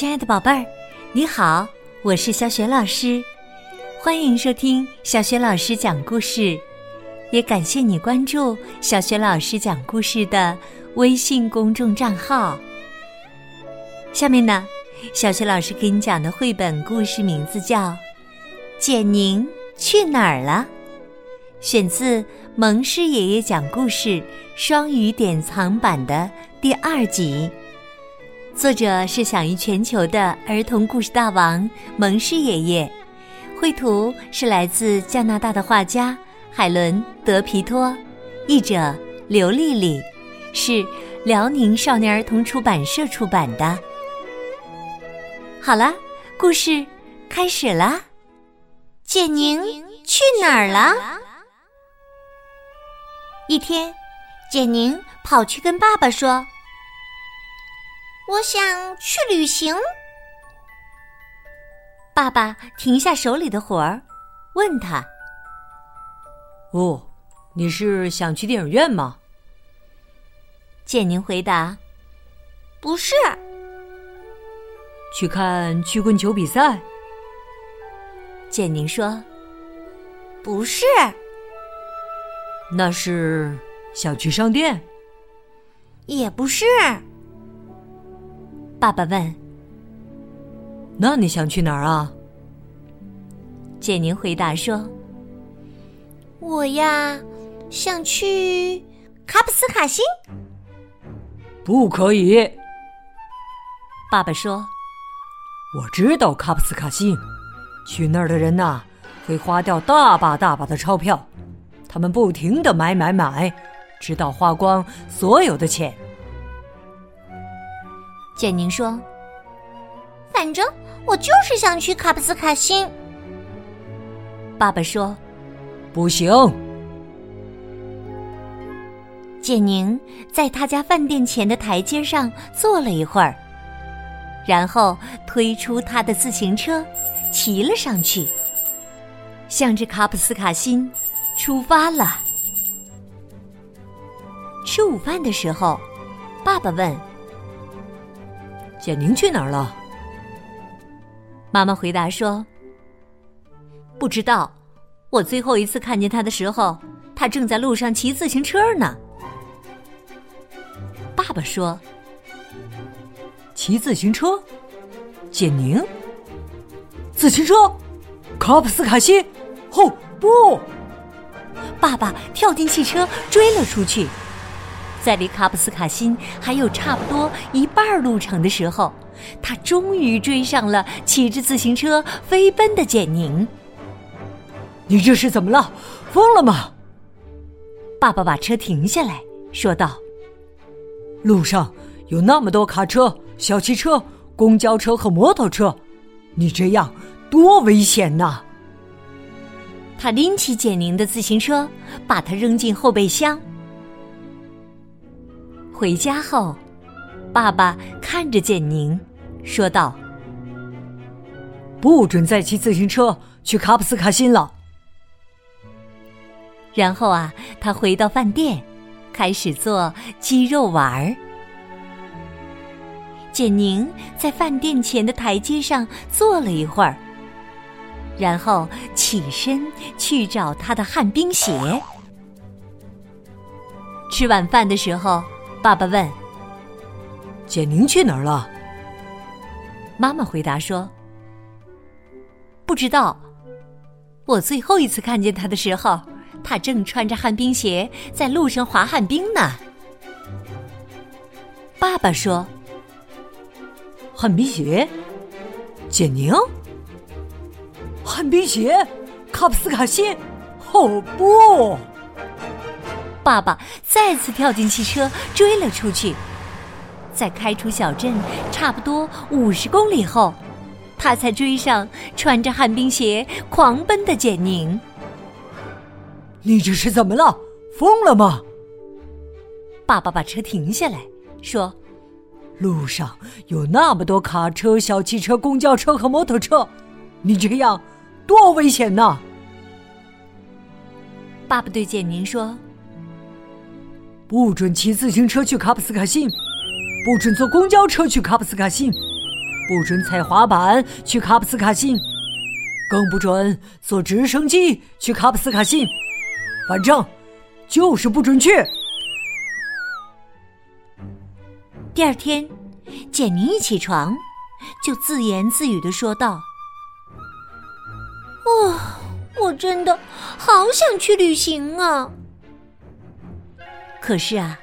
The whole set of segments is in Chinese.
亲爱的宝贝儿，你好，我是小雪老师，欢迎收听小雪老师讲故事，也感谢你关注小雪老师讲故事的微信公众账号。下面呢，小雪老师给你讲的绘本故事名字叫《简宁去哪儿了》，选自蒙师爷爷讲故事双语典藏版的第二集。作者是享誉全球的儿童故事大王蒙氏爷爷，绘图是来自加拿大的画家海伦·德皮托，译者刘丽丽，是辽宁少年儿童出版社出版的。好了，故事开始啦！简宁去哪儿了？一天，简宁跑去跟爸爸说。我想去旅行。爸爸停下手里的活儿，问他：“哦，你是想去电影院吗？”建宁回答：“不是。”去看曲棍球比赛。建宁说：“不是。”那是想去商店。也不是。爸爸问：“那你想去哪儿啊？”简宁回答说：“我呀，想去卡普斯卡星。”不可以。爸爸说：“我知道卡普斯卡星，去那儿的人呐，会花掉大把大把的钞票，他们不停的买买买，直到花光所有的钱。”简宁说：“反正我就是想去卡普斯卡星。”爸爸说：“不行。”简宁在他家饭店前的台阶上坐了一会儿，然后推出他的自行车，骑了上去，向着卡普斯卡星出发了。吃午饭的时候，爸爸问。简宁去哪儿了？妈妈回答说：“不知道。我最后一次看见他的时候，他正在路上骑自行车呢。”爸爸说：“骑自行车？简宁？自行车？卡普斯卡西？哦不！”爸爸跳进汽车追了出去。在离卡普斯卡辛还有差不多一半路程的时候，他终于追上了骑着自行车飞奔的简宁。你这是怎么了？疯了吗？爸爸把车停下来说道：“路上有那么多卡车、小汽车、公交车和摩托车，你这样多危险呐！”他拎起简宁的自行车，把它扔进后备箱。回家后，爸爸看着简宁，说道：“不准再骑自行车去卡普斯卡辛了。”然后啊，他回到饭店，开始做鸡肉丸儿。简宁在饭店前的台阶上坐了一会儿，然后起身去找他的旱冰鞋。吃晚饭的时候。爸爸问：“简宁去哪儿了？”妈妈回答说：“不知道。我最后一次看见他的时候，他正穿着旱冰鞋在路上滑旱冰呢。”爸爸说：“旱冰鞋，简宁，旱冰鞋，卡布斯卡辛，哦不！”爸爸再次跳进汽车追了出去，在开出小镇差不多五十公里后，他才追上穿着旱冰鞋狂奔的简宁。你这是怎么了？疯了吗？爸爸把车停下来，说：“路上有那么多卡车、小汽车、公交车和摩托车，你这样多危险呐！”爸爸对简宁说。不准骑自行车去卡普斯卡辛，不准坐公交车去卡普斯卡辛，不准踩滑板去卡普斯卡星，更不准坐直升机去卡普斯卡星，反正就是不准去。第二天，简宁一起床就自言自语的说道：“哦，我真的好想去旅行啊！可是啊，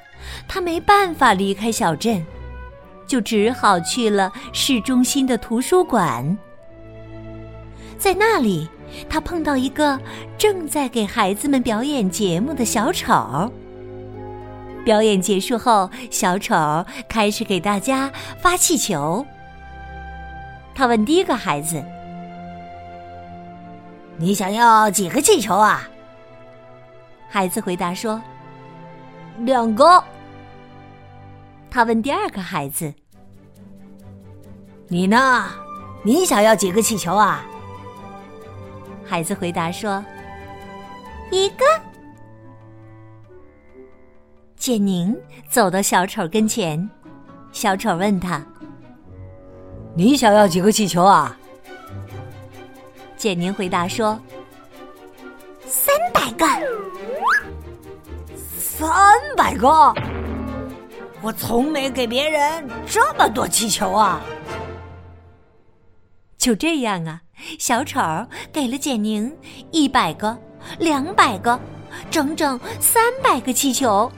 他没办法离开小镇。”就只好去了市中心的图书馆，在那里，他碰到一个正在给孩子们表演节目的小丑。表演结束后，小丑开始给大家发气球。他问第一个孩子：“你想要几个气球啊？”孩子回答说：“两个。”他问第二个孩子：“你呢？你想要几个气球啊？”孩子回答说：“一个。”简宁走到小丑跟前，小丑问他：“你想要几个气球啊？”简宁回答说：“三百个。”三百个。我从没给别人这么多气球啊！就这样啊，小丑给了简宁一百个、两百个，整整三百个气球。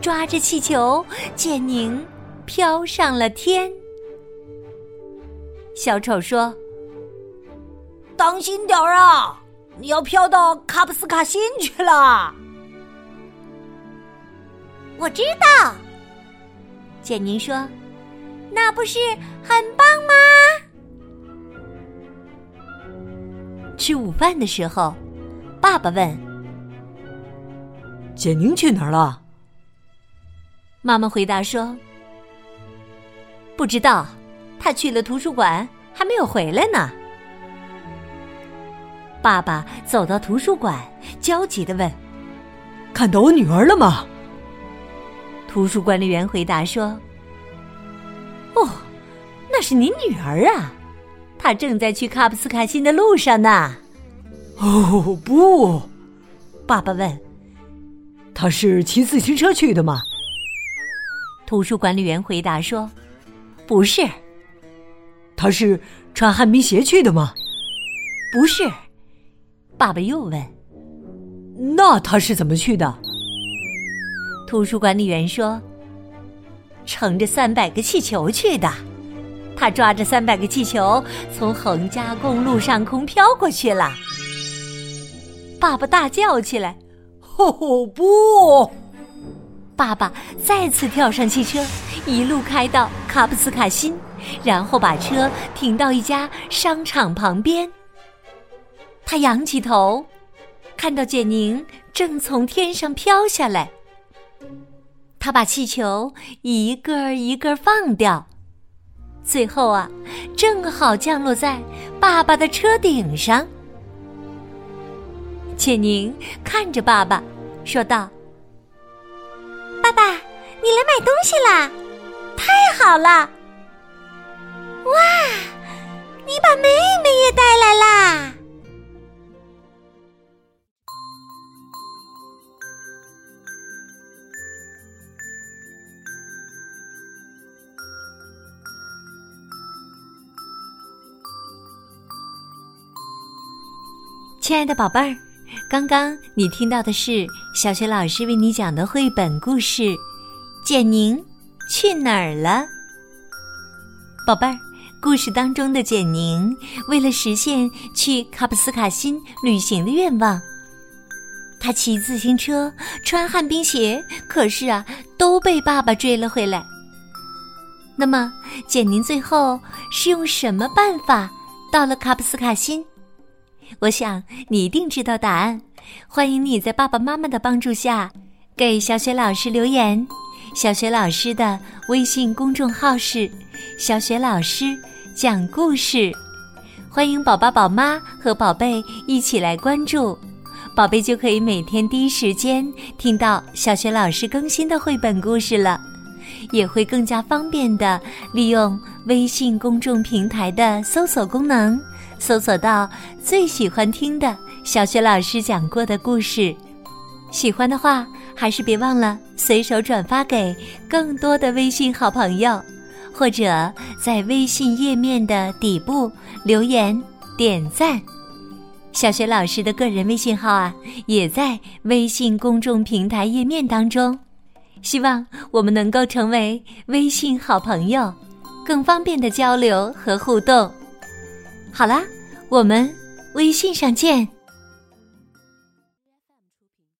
抓着气球，简宁飘上了天。小丑说：“当心点儿啊，你要飘到卡布斯卡星去了。”我知道，简宁说：“那不是很棒吗？”吃午饭的时候，爸爸问：“简宁去哪儿了？”妈妈回答说：“不知道，他去了图书馆，还没有回来呢。”爸爸走到图书馆，焦急的问：“看到我女儿了吗？”图书管理员回答说：“哦，那是您女儿啊，她正在去卡普斯卡星的路上呢。”哦，不，爸爸问：“她是骑自行车去的吗？”图书管理员回答说：“不是。”她是穿旱冰鞋去的吗？不是。爸爸又问：“那她是怎么去的？”图书管理员说：“乘着三百个气球去的，他抓着三百个气球从横加公路上空飘过去了。”爸爸大叫起来：“吼不！”爸爸再次跳上汽车，一路开到卡布斯卡辛，然后把车停到一家商场旁边。他仰起头，看到简宁正从天上飘下来。他把气球一个一个放掉，最后啊，正好降落在爸爸的车顶上。简宁看着爸爸，说道：“爸爸，你来买东西啦，太好了！哇，你把妹妹也带来啦！”亲爱的宝贝儿，刚刚你听到的是小学老师为你讲的绘本故事《简宁去哪儿了》。宝贝儿，故事当中的简宁为了实现去卡普斯卡辛旅行的愿望，他骑自行车、穿旱冰鞋，可是啊，都被爸爸追了回来。那么，简宁最后是用什么办法到了卡普斯卡辛？我想你一定知道答案，欢迎你在爸爸妈妈的帮助下给小雪老师留言。小雪老师的微信公众号是“小雪老师讲故事”，欢迎宝宝、宝妈和宝贝一起来关注，宝贝就可以每天第一时间听到小雪老师更新的绘本故事了。也会更加方便的利用微信公众平台的搜索功能，搜索到最喜欢听的小雪老师讲过的故事。喜欢的话，还是别忘了随手转发给更多的微信好朋友，或者在微信页面的底部留言点赞。小雪老师的个人微信号啊，也在微信公众平台页面当中。希望我们能够成为微信好朋友，更方便的交流和互动。好啦，我们微信上见。